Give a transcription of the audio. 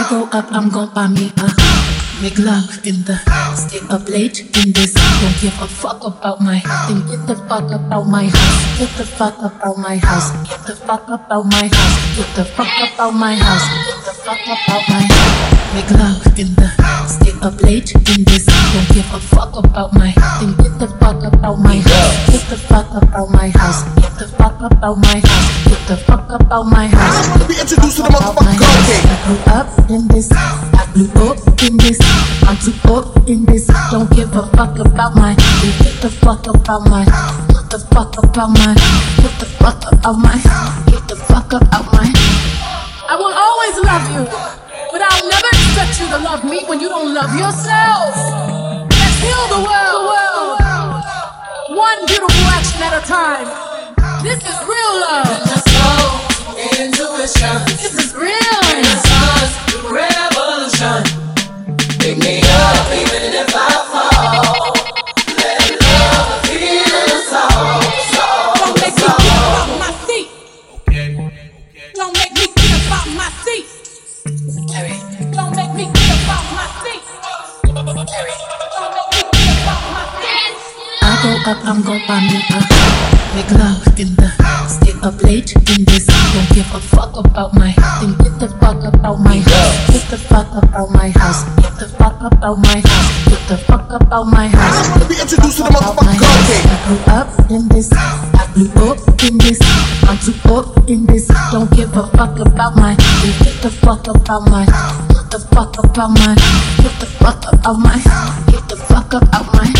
up, I'm gon' buy me a Make love in the Stay up late in this Don't give a fuck about my Then get the fuck about my house Get the fuck about my house Get the fuck about my house Get the fuck about my house Get the fuck about my house. Make love in the Stay up late in this Don't give a fuck about my Then get the fuck about my house Get the fuck about my house Get the fuck about my house Get the fuck about my house I wanna be introduced to the about my motherfucking house. I grew up in this. I grew up in this. I'm too up in this. Don't give a fuck about my. Get the fuck about my. Get the fuck about my. Get the fuck about my. Get the fuck about my. I will always love you, but I'll never expect you to love me when you don't love yourself. Let's heal the world. One beautiful action at a time. This is real love. Intuition, This is real. Renaissance, revolution. Pick me up even if I fall. Let love us all. Don't make me get about my seat. Don't make me get about my seat. Don't make me get about my seat. Don't make me get about my seat. I go up, I'm gon' buy me Make love in the Stay up late in this Don't give a fuck about my Then get the fuck about my house Get the fuck about my house Get the fuck about my house Get the fuck about my house I wanna be introduced to the motherfucking Gold I grew up in this. I grew up in this. I'm too up in this. Don't give a fuck about my. Get the fuck about my. Get the fuck about my. Get the fuck about my. Get the fuck about my.